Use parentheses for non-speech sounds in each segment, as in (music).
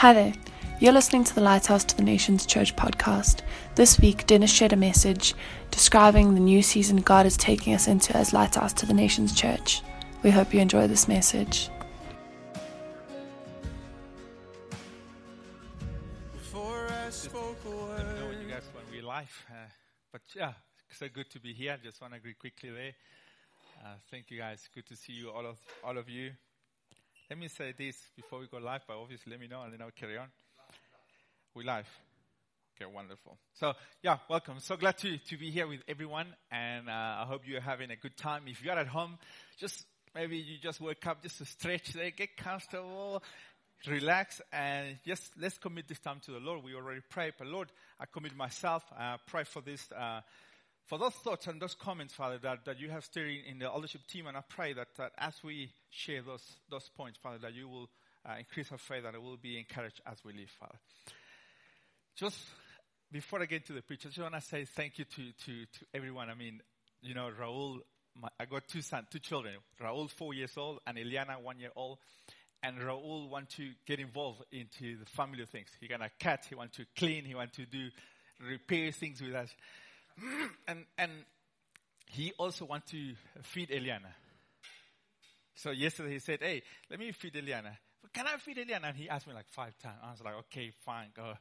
Hi there. You're listening to the Lighthouse to the Nations Church podcast. This week, Dennis shared a message describing the new season God is taking us into as Lighthouse to the Nations Church. We hope you enjoy this message. Before I spoke a Let me know when you guys want we're live. Uh, but yeah, (laughs) so good to be here. Just want to agree quickly there. Uh, thank you guys. Good to see you, all of all of you. Let me say this before we go live, but obviously let me know and then I'll carry on. We live. Okay, wonderful. So yeah, welcome. So glad to, to be here with everyone and uh, I hope you're having a good time. If you're at home, just maybe you just wake up just to stretch there, get comfortable, relax and just let's commit this time to the Lord. We already prayed, but Lord, I commit myself, I pray for this, uh, for those thoughts and those comments, Father, that, that you have steering in the eldership team, and I pray that, that as we share those, those points, Father, that you will uh, increase our faith and it will be encouraged as we live, Father. Just before I get to the preach, I just want to say thank you to, to, to everyone. I mean, you know, Raul, my, I got two sons, two children. Raul, four years old, and Eliana, one year old. And Raul want to get involved into the family things. He got a cat. He want to clean. He want to do repair things with us. (clears throat) And and he also wants to feed Eliana. So yesterday he said, "Hey, let me feed Eliana. Can I feed Eliana?" And he asked me like five times. I was like, "Okay, fine, go."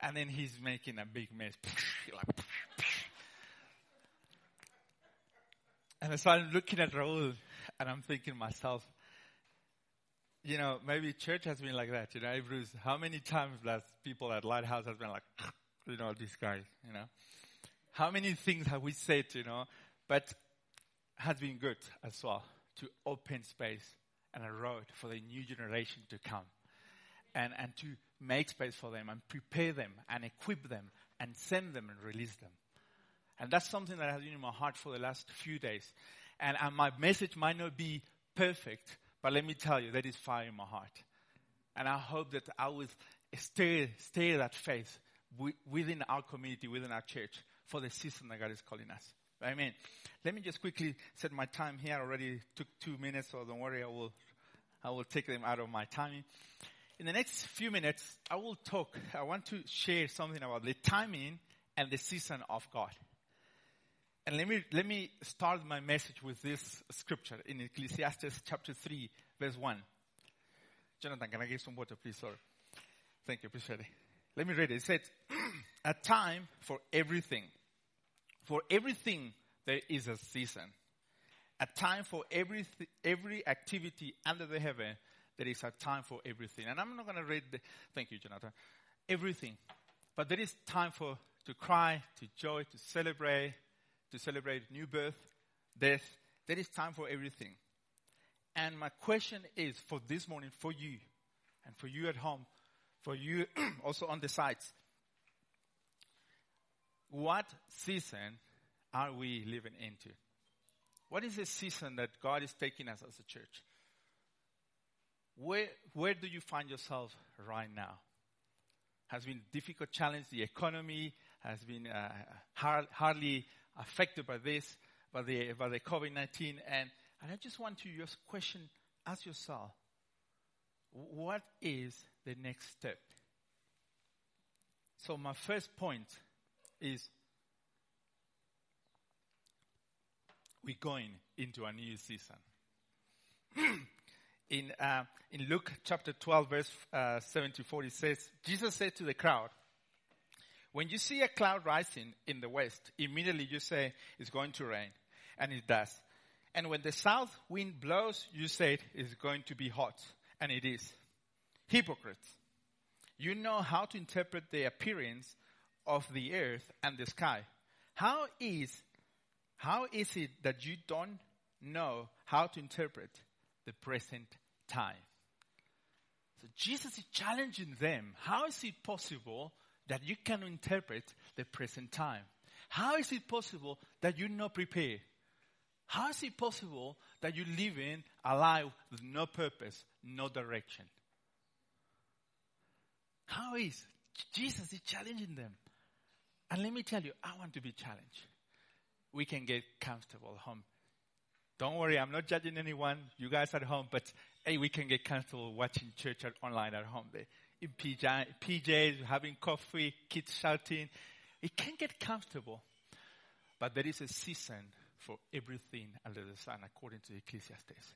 And then he's making a big mess. (laughs) (laughs) And so I'm looking at Raul and I'm thinking myself, you know, maybe church has been like that. You know, Bruce, how many times that people at Lighthouse has been like, (laughs) you know, this guy, you know, how many things have we said, you know, but has been good as well to open space and a road for the new generation to come and, and to make space for them and prepare them and equip them and send them and release them. And that's something that has been in my heart for the last few days. And, and my message might not be perfect, but let me tell you, that is fire in my heart. And I hope that I will stay, stay that faith wi- within our community, within our church, for the season that God is calling us. Amen. Let me just quickly set my time here. I already took two minutes, so don't worry, I will, I will take them out of my timing. In the next few minutes, I will talk. I want to share something about the timing and the season of God. And let me, let me start my message with this scripture in Ecclesiastes chapter 3, verse 1. Jonathan, can I get some water, please? Sorry. Thank you, appreciate it. Let me read it. It said, (clears throat) A time for everything. For everything there is a season. A time for every, every activity under the heaven, there is a time for everything. And I'm not going to read the, thank you, Jonathan, everything. But there is time for, to cry, to joy, to celebrate, to celebrate new birth, death. There is time for everything. And my question is for this morning, for you, and for you at home, for you (clears throat) also on the sites, what season are we living into? What is the season that God is taking us as a church? Where, where do you find yourself right now? Has been difficult challenge. The economy has been uh, hard, hardly affected by this, by the, by the COVID-19. And, and I just want to just question, ask yourself, what is the next step? So my first point is we're going into a new season. (clears throat) in, uh, in Luke chapter 12 verse uh, 74 it says, Jesus said to the crowd, when you see a cloud rising in the west, immediately you say it's going to rain. And it does. And when the south wind blows, you say it's going to be hot. And it is. Hypocrites. You know how to interpret the appearance of the earth and the sky. How is, how is it that you don't know how to interpret the present time? So Jesus is challenging them. How is it possible that you can interpret the present time? How is it possible that you're not prepared? How is it possible that you're living a life with no purpose, no direction? How is Jesus is challenging them? And let me tell you, I want to be challenged. We can get comfortable at home. Don't worry, I'm not judging anyone. You guys at home, but hey, we can get comfortable watching church online at home. In PJ, PJs, having coffee, kids shouting. It can get comfortable, but there is a season for everything under the sun, according to Ecclesiastes.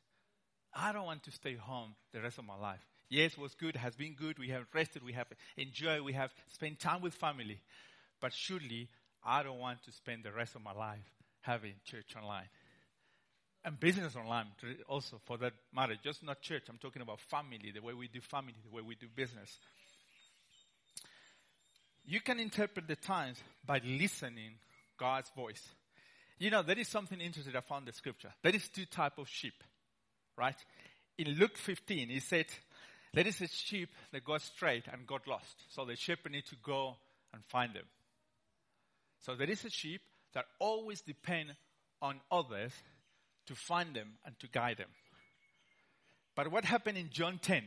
I don't want to stay home the rest of my life. Yes, was good, has been good. We have rested, we have enjoyed, we have spent time with family. But surely, I don't want to spend the rest of my life having church online. And business online also, for that matter. Just not church. I'm talking about family, the way we do family, the way we do business. You can interpret the times by listening God's voice. You know, there is something interesting I found in the scripture. There is two type of sheep, right? In Luke 15, he said, there is a sheep that got straight and got lost. So the shepherd need to go and find them. So there is a sheep that always depend on others to find them and to guide them. But what happened in John 10?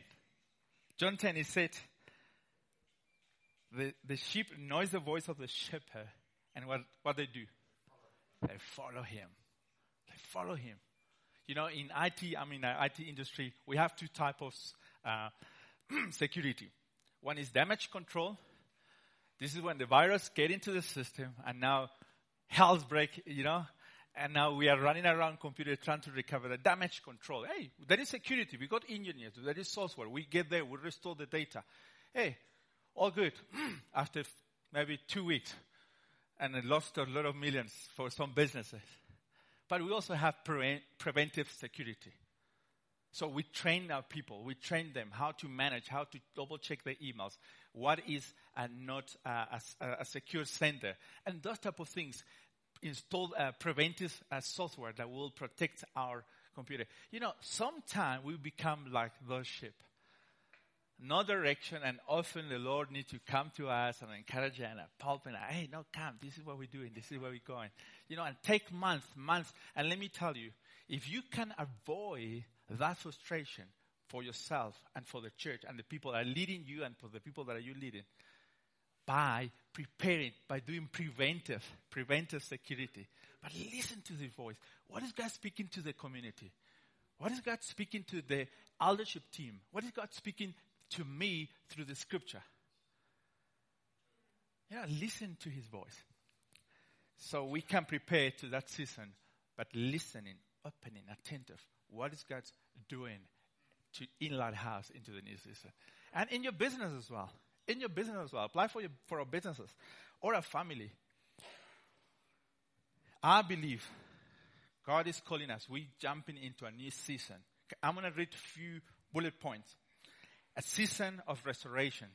John 10, he said, the, the sheep knows the voice of the shepherd and what, what they do? They follow him. They follow him. You know, in IT, I mean, uh, IT industry, we have two types of uh, (clears throat) security. One is damage control. This is when the virus get into the system and now health break, you know, and now we are running around computer trying to recover the damage control. Hey, there is security. We got engineers. There is software. We get there. We restore the data. Hey, all good. (clears throat) After maybe two weeks, and it lost a lot of millions for some businesses. But we also have pre- preventive security. So we train our people. We train them how to manage, how to double check their emails. What is a not a, a, a secure sender, and those type of things. Install uh, preventive uh, software that will protect our computer. You know, sometimes we become like those sheep no direction, and often the Lord needs to come to us and encourage and pulp and hey, no, come, this is what we're doing, this is where we're going. You know, and take months, months. And let me tell you, if you can avoid that frustration for yourself and for the church and the people that are leading you and for the people that are you leading, by preparing, by doing preventive, preventive security. But listen to the voice. What is God speaking to the community? What is God speaking to the eldership team? What is God speaking to me through the scripture. Yeah, listen to his voice. So we can prepare to that season, but listening, opening, attentive. What is God doing to in Lighthouse into the new season? And in your business as well. In your business as well. Apply for your, for our businesses or a family. I believe God is calling us. We're jumping into a new season. I'm going to read a few bullet points a season of restoration.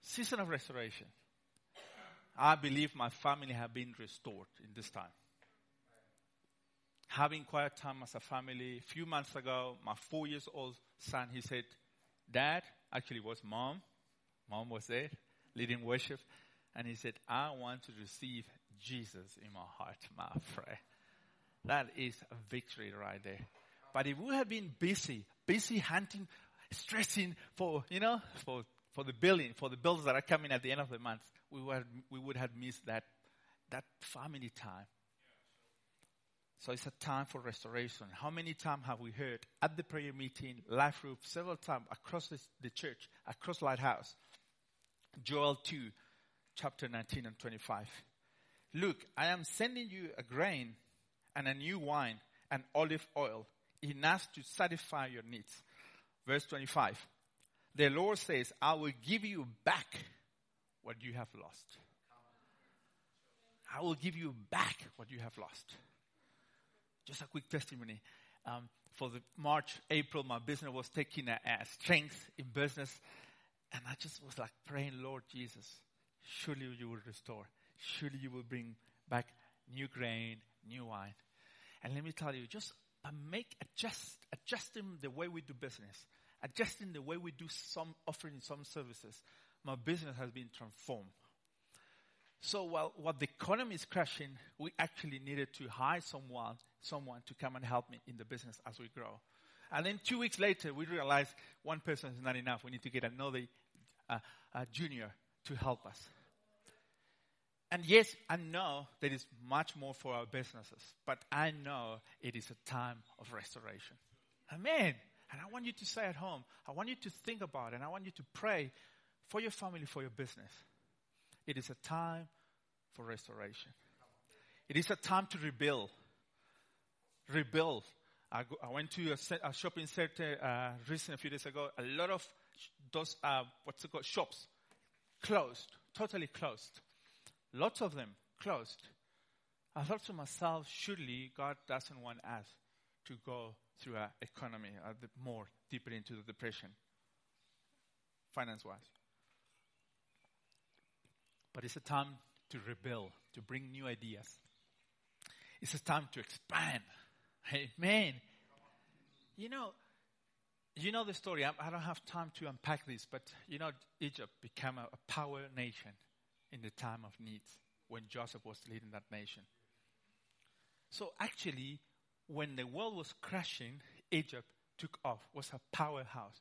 Season of restoration. I believe my family have been restored in this time. Having quiet time as a family. A few months ago, my four years old son, he said, Dad, actually was mom. Mom was there leading worship. And he said, I want to receive Jesus in my heart, my friend. That is a victory right there. But if we had been busy, busy hunting stressing for, you know, for, for the billing, for the bills that are coming at the end of the month, we would, we would have missed that, that family time. So it's a time for restoration. How many times have we heard at the prayer meeting, life group, several times across this, the church, across Lighthouse? Joel 2, chapter 19 and 25. Look, I am sending you a grain and a new wine and olive oil, enough to satisfy your needs Verse 25. The Lord says, I will give you back what you have lost. I will give you back what you have lost. Just a quick testimony. Um, for the March, April, my business was taking a, a strength in business. And I just was like praying, Lord Jesus, surely you will restore. Surely you will bring back new grain, new wine. And let me tell you, just make adjust, adjusting the way we do business adjusting the way we do some offering some services, my business has been transformed. So while, while the economy is crashing, we actually needed to hire someone, someone to come and help me in the business as we grow. And then two weeks later, we realized one person is not enough. We need to get another uh, uh, junior to help us. And yes, I know there is much more for our businesses, but I know it is a time of restoration. Amen. And I want you to say at home, I want you to think about it, and I want you to pray for your family, for your business. It is a time for restoration. It is a time to rebuild. Rebuild. I, go, I went to a, a shopping center uh, recently, a few days ago. A lot of those, uh, what's it called, shops closed, totally closed. Lots of them closed. I thought to myself, surely God doesn't want us to go through our economy uh, more deeper into the depression, finance wise. But it's a time to rebuild, to bring new ideas. It's a time to expand. Amen. You know, you know the story. I, I don't have time to unpack this, but you know, Egypt became a, a power nation in the time of needs when Joseph was leading that nation. So actually, when the world was crashing, Egypt took off, was a powerhouse.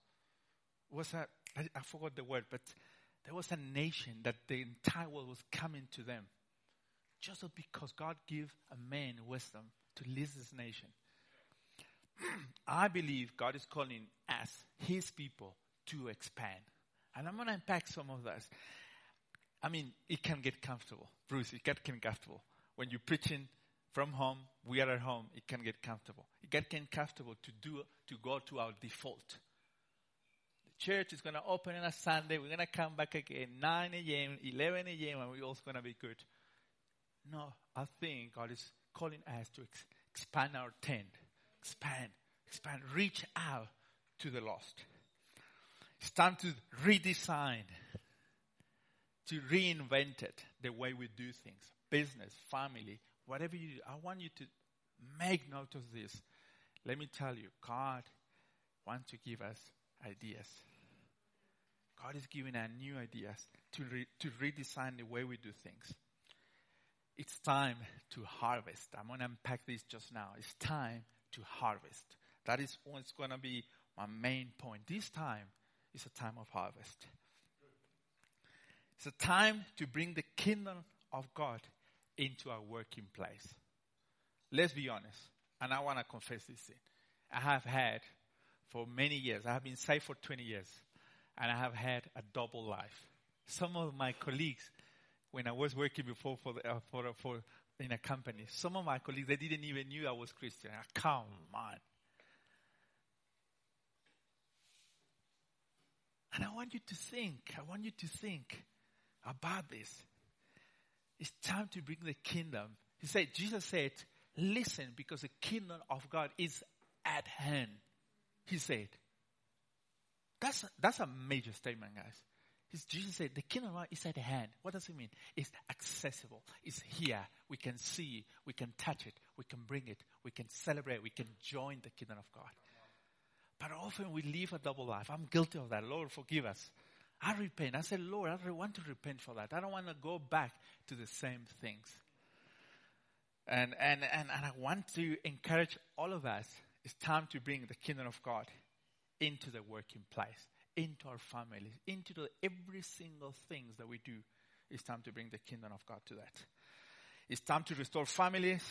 Was a, I, I forgot the word, but there was a nation that the entire world was coming to them. Just because God gave a man wisdom to lead this nation. (clears throat) I believe God is calling us, His people, to expand. And I'm going to unpack some of this. I mean, it can get comfortable. Bruce, it can get comfortable. When you're preaching from home, we are at home, it can get comfortable. It can get comfortable to do, to go to our default. Church is going to open on a Sunday. We're going to come back again, 9 a.m., 11 a.m., and we're all going to be good. No, I think God is calling us to ex- expand our tent. Expand, expand, reach out to the lost. It's time to redesign, to reinvent it, the way we do things. Business, family, whatever you do. I want you to make note of this. Let me tell you, God wants to give us ideas. God is giving us new ideas to, re- to redesign the way we do things. It's time to harvest. I'm going to unpack this just now. It's time to harvest. That is what's going to be my main point. This time is a time of harvest. It's a time to bring the kingdom of God into our working place. Let's be honest, and I want to confess this thing. I have had for many years, I have been saved for 20 years, and I have had a double life. Some of my colleagues, when I was working before for, the, uh, for, for in a company, some of my colleagues, they didn't even knew I was Christian. I, come on. And I want you to think, I want you to think about this. It's time to bring the kingdom. He said, Jesus said, listen, because the kingdom of God is at hand. He said. That's that's a major statement, guys. It's Jesus said, the kingdom of God is at hand. What does it mean? It's accessible. It's here. We can see, we can touch it, we can bring it, we can celebrate, we can join the kingdom of God. But often we live a double life. I'm guilty of that. Lord, forgive us. I repent. I said, Lord, I want to repent for that. I don't want to go back to the same things. And, and, and, and I want to encourage all of us. It's time to bring the kingdom of God into the working place, into our families, into the, every single things that we do. It's time to bring the kingdom of God to that. It's time to restore families.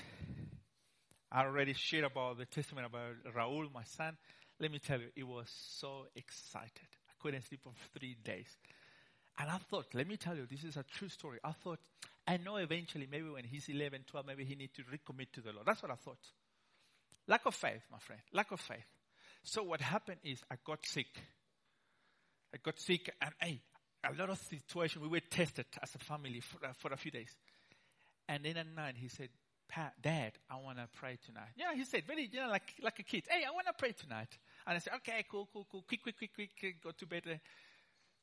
I already shared about the testimony about Raul, my son. Let me tell you, it was so excited. I couldn't sleep for three days. And I thought, let me tell you, this is a true story. I thought, I know eventually, maybe when he's 11, 12, maybe he needs to recommit to the Lord. That's what I thought. Lack of faith, my friend. Lack of faith. So what happened is I got sick. I got sick and hey, a lot of situations, we were tested as a family for, uh, for a few days. And then at night he said, Dad, I want to pray tonight. Yeah, he said, very, you know, like, like a kid. Hey, I want to pray tonight. And I said, okay, cool, cool, cool. Quick, quick, quick, quick, quick go to bed.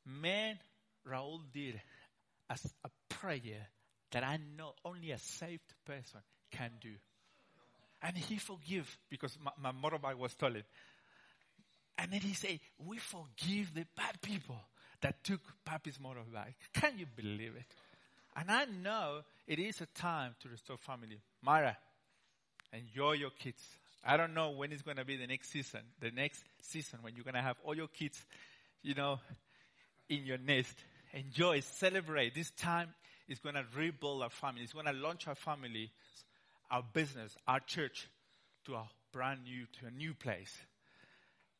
Man, Raul did as a prayer that I know only a saved person can do. And he forgive because my, my motorbike was stolen. And then he say, we forgive the bad people that took Papi's motorbike. Can you believe it? And I know it is a time to restore family. Mara, enjoy your kids. I don't know when it's going to be the next season, the next season when you're going to have all your kids, you know, in your nest. Enjoy, celebrate. This time is going to rebuild our family. It's going to launch our family, our business, our church to a brand new, to a new place.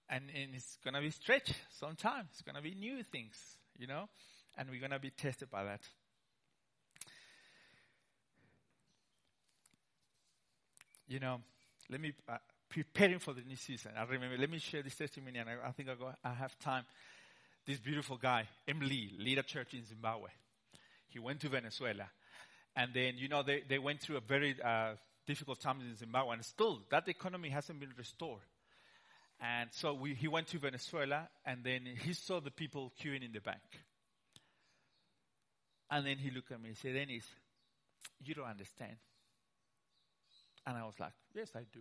And, and it's going to be stretched sometimes. It's going to be new things, you know, and we're going to be tested by that. You know, let me, uh, preparing for the new season. I remember, let me share this testimony and I, I think I, I have time. This beautiful guy, Emily, lead a church in Zimbabwe. He went to Venezuela. And then, you know, they, they went through a very uh, difficult time in Zimbabwe and still that economy hasn't been restored. And so we, he went to Venezuela and then he saw the people queuing in the bank. And then he looked at me and said, Dennis, you don't understand. And I was like, yes, I do.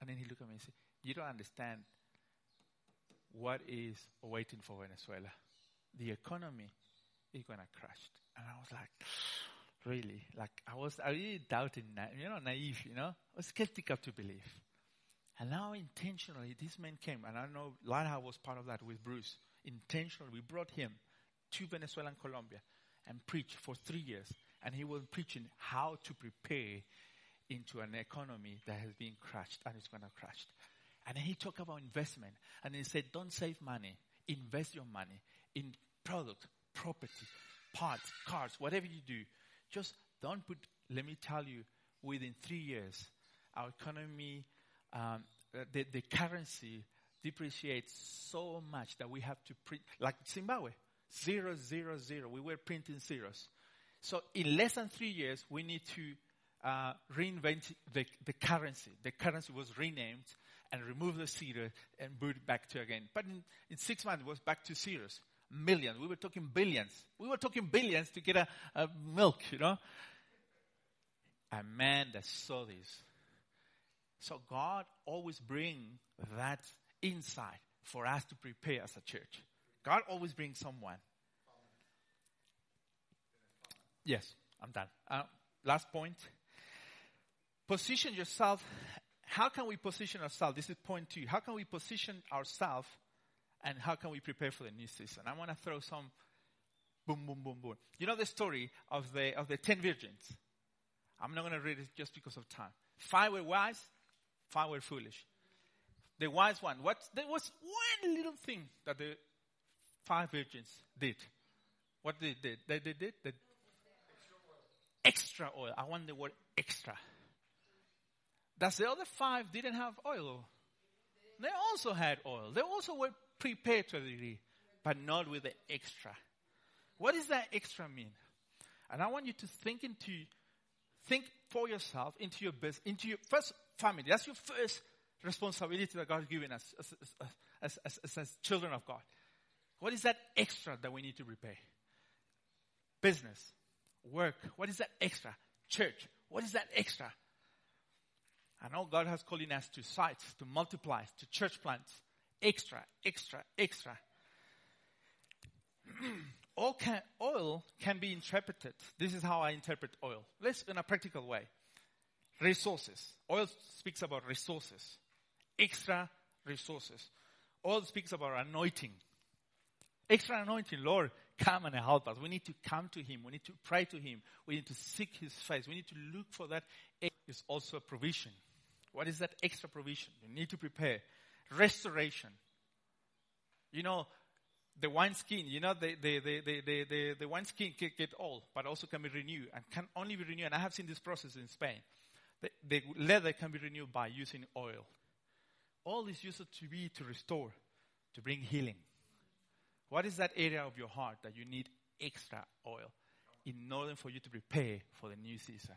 And then he looked at me and said, you don't understand what is waiting for Venezuela. The economy is going to crash. And I was like, really? Like, I was I really doubting, you know, naive, you know? I was skeptical to believe. And now intentionally, this man came, and I know Lighthouse was part of that with Bruce. Intentionally, we brought him to Venezuela and Colombia and preached for three years. And he was preaching how to prepare into an economy that has been crushed and is going to crash. And he talked about investment. And he said, don't save money. Invest your money in product, property, parts, cars, whatever you do. Just don't put, let me tell you, within three years, our economy, um, the, the currency depreciates so much that we have to print, like Zimbabwe, zero, zero, zero. We were printing zeros. So in less than three years, we need to uh, reinvent the, the currency. The currency was renamed and removed the zero and put it back to again. But in, in six months, it was back to zeros. Millions. We were talking billions. We were talking billions to get a, a milk, you know. A man that saw this. So God always bring that insight for us to prepare as a church. God always brings someone. Yes, I'm done. Uh, last point. Position yourself. How can we position ourselves? This is point two. How can we position ourselves and how can we prepare for the new season? I want to throw some boom, boom, boom, boom. You know the story of the, of the ten virgins? I'm not going to read it just because of time. Five were wise, five were foolish. The wise one, what, there was one little thing that the five virgins did. What they did? They, they did? They, extra oil. I want the word extra. That's the other five didn't have oil. They also had oil. They also were prepared to a degree, but not with the extra. What does that extra mean? And I want you to think into, think for yourself into your business, into your first family. That's your first responsibility that God has given us as, as, as, as, children of God. What is that extra that we need to prepare? Business, work. What is that extra? Church. What is that extra? I know God has calling us to sites, to multiply, to church plants. Extra, extra, extra. (clears throat) All can, oil can be interpreted. This is how I interpret oil. Let's in a practical way. Resources. Oil speaks about resources. Extra resources. Oil speaks about anointing. Extra anointing. Lord, come and help us. We need to come to Him. We need to pray to Him. We need to seek His face. We need to look for that. It is also a provision. What is that extra provision? You need to prepare. Restoration. You know, the wineskin, you know, the, the, the, the, the, the, wineskin can get old, but also can be renewed and can only be renewed. And I have seen this process in Spain. The, the leather can be renewed by using oil. All is used to be to restore, to bring healing. What is that area of your heart that you need extra oil in order for you to prepare for the new season?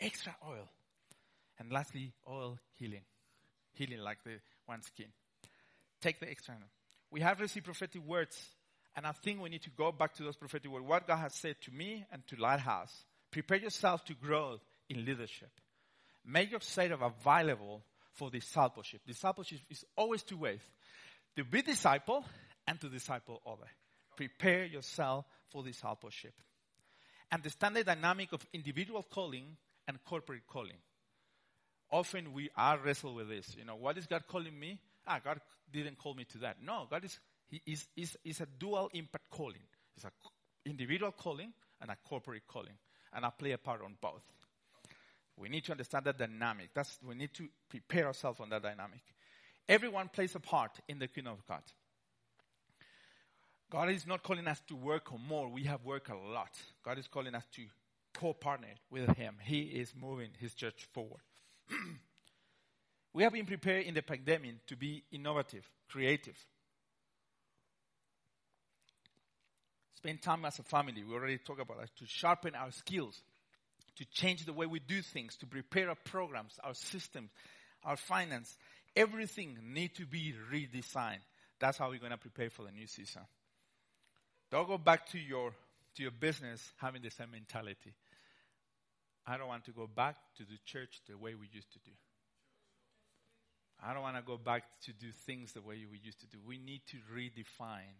Extra oil. And lastly, oil healing. Healing like the wineskin. Take the external. We have received prophetic words, and I think we need to go back to those prophetic words. What God has said to me and to Lighthouse. Prepare yourself to grow in leadership. Make yourself available for discipleship. Discipleship is always two ways. To be disciple and to disciple other. Prepare yourself for discipleship. Understand the dynamic of individual calling and corporate calling. Often we are wrestle with this. You know, what is God calling me? Ah, God didn't call me to that. No, God is, he is, is, is a dual impact calling. It's a individual calling and a corporate calling. And I play a part on both. We need to understand that dynamic. That's, we need to prepare ourselves on that dynamic. Everyone plays a part in the kingdom of God. God is not calling us to work on more. We have worked a lot. God is calling us to co-partner with Him. He is moving His church forward. (clears throat) we have been prepared in the pandemic to be innovative, creative. Spend time as a family. We already talked about that. To sharpen our skills, to change the way we do things, to prepare our programs, our systems, our finance. Everything need to be redesigned. That's how we're going to prepare for the new season. Don't go back to your to your business having the same mentality. I don't want to go back to the church the way we used to do. I don't want to go back to do things the way we used to do. We need to redefine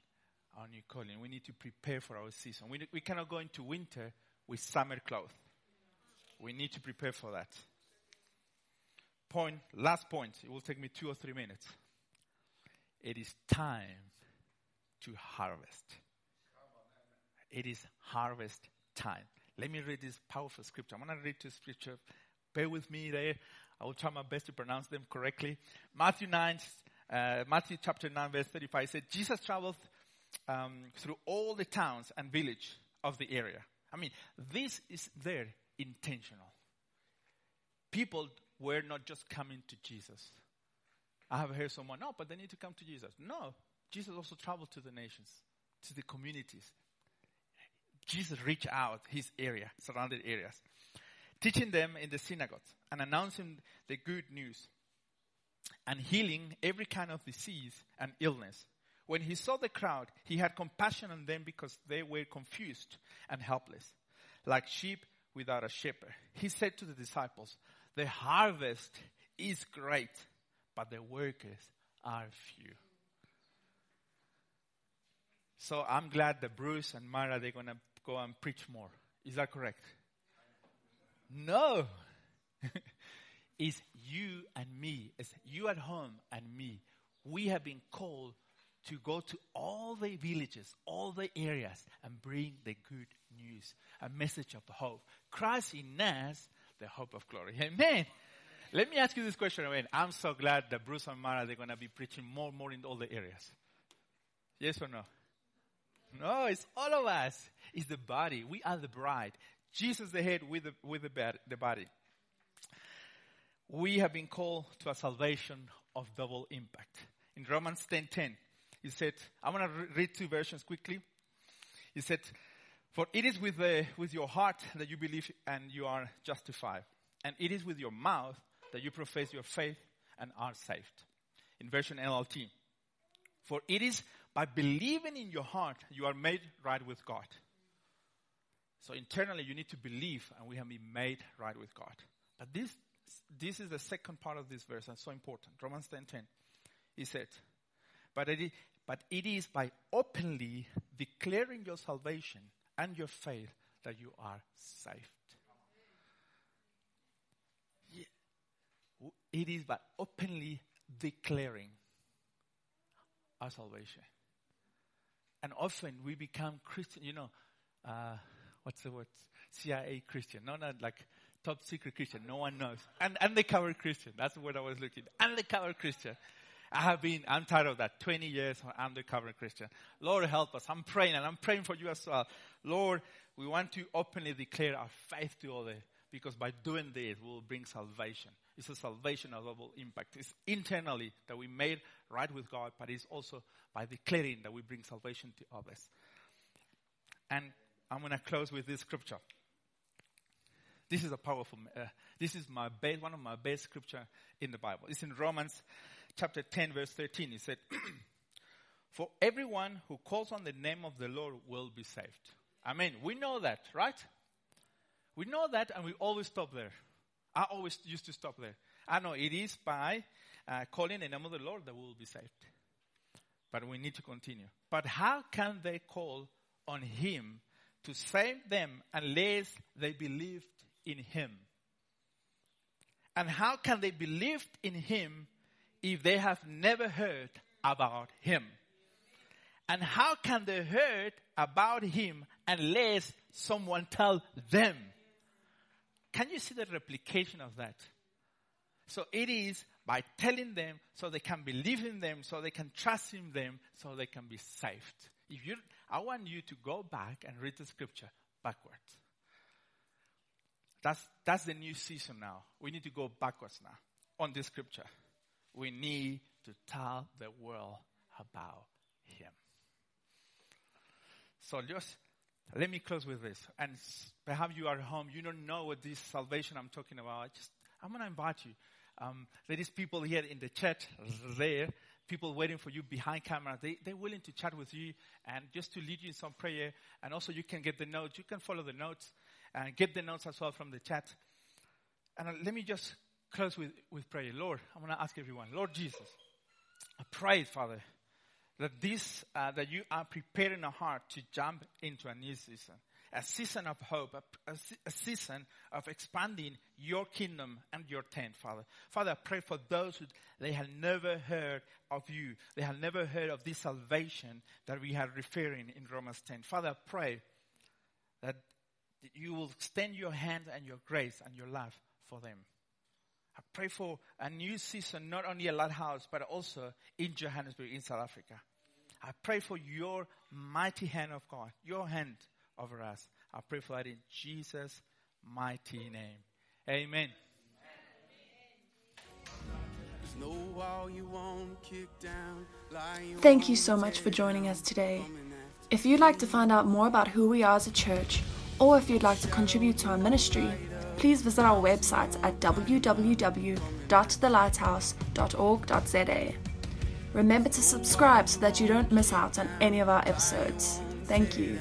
our new calling. We need to prepare for our season. We, we cannot go into winter with summer clothes. We need to prepare for that. Point, last point. It will take me two or three minutes. It is time to harvest. It is harvest time. Let me read this powerful scripture. I'm going to read this scripture. Bear with me there. I will try my best to pronounce them correctly. Matthew 9, uh, Matthew chapter 9, verse 35 said, Jesus traveled um, through all the towns and village of the area. I mean, this is there intentional. People were not just coming to Jesus. I have heard someone, no, but they need to come to Jesus. No, Jesus also traveled to the nations, to the communities. Jesus reached out his area, surrounded areas, teaching them in the synagogues and announcing the good news and healing every kind of disease and illness. When he saw the crowd, he had compassion on them because they were confused and helpless, like sheep without a shepherd. He said to the disciples, The harvest is great, but the workers are few. So I'm glad that Bruce and Mara, they're going to go and preach more. Is that correct? No. (laughs) it's you and me. It's you at home and me. We have been called to go to all the villages, all the areas, and bring the good news, a message of hope. Christ in us, the hope of glory. (laughs) Amen. Let me ask you this question again. I'm so glad that Bruce and Mara, they're going to be preaching more and more in all the areas. Yes or no? No, it's all of us. It's the body. We are the bride. Jesus the head with the, with the, the body. We have been called to a salvation of double impact. In Romans 10.10, 10, he said, I'm going to re- read two versions quickly. He said, for it is with, the, with your heart that you believe and you are justified. And it is with your mouth that you profess your faith and are saved. In version NLT. For it is by believing in your heart you are made right with God. So internally you need to believe and we have been made right with God. But this, this is the second part of this verse and so important. Romans 10.10. 10, he said, but it, but it is by openly declaring your salvation and your faith that you are saved. It is by openly declaring our salvation. And often we become Christian, you know, uh, what's the word? CIA Christian. No, not like top secret Christian. No one knows. And undercover Christian. That's the word I was looking. Undercover Christian. I have been, I'm tired of that. 20 years of undercover Christian. Lord help us. I'm praying and I'm praying for you as well. Lord, we want to openly declare our faith to others because by doing this, we will bring salvation. It's a salvation of double impact. It's internally that we made right with God, but it's also by declaring that we bring salvation to others. And I'm going to close with this scripture. This is a powerful, uh, this is my best, one of my best scripture in the Bible. It's in Romans chapter 10 verse 13. He said, (clears throat) for everyone who calls on the name of the Lord will be saved. I mean, we know that, right? We know that and we always stop there. I always used to stop there. I know it is by uh, calling the name of the Lord that we will be saved. But we need to continue. But how can they call on Him to save them unless they believed in Him? And how can they believe in Him if they have never heard about Him? And how can they heard about him unless someone tell them? Can you see the replication of that? So it is by telling them so they can believe in them, so they can trust in them, so they can be saved. If you, I want you to go back and read the scripture backwards. That's, that's the new season now. We need to go backwards now on this scripture. We need to tell the world about Him. So just let me close with this. And perhaps you are home, you don't know what this salvation I'm talking about. I just, I'm going to invite you. Um, there is people here in the chat there, people waiting for you behind camera. They, they're willing to chat with you and just to lead you in some prayer. And also you can get the notes. You can follow the notes and get the notes as well from the chat. And uh, let me just close with, with prayer. Lord, I'm going to ask everyone, Lord Jesus, I pray, Father, that this, uh, that you are preparing a heart to jump into a new season, a season of hope, a, a, a season of expanding your kingdom and your tent, Father. Father, I pray for those who they have never heard of you. They have never heard of this salvation that we are referring in Romans 10. Father, I pray that you will extend your hand and your grace and your love for them. I pray for a new season, not only at Lighthouse, but also in Johannesburg, in South Africa. I pray for your mighty hand of God, your hand over us. I pray for that in Jesus' mighty name. Amen. Thank you so much for joining us today. If you'd like to find out more about who we are as a church, or if you'd like to contribute to our ministry, please visit our website at www.thelighthouse.org.za. Remember to subscribe so that you don't miss out on any of our episodes. Thank you.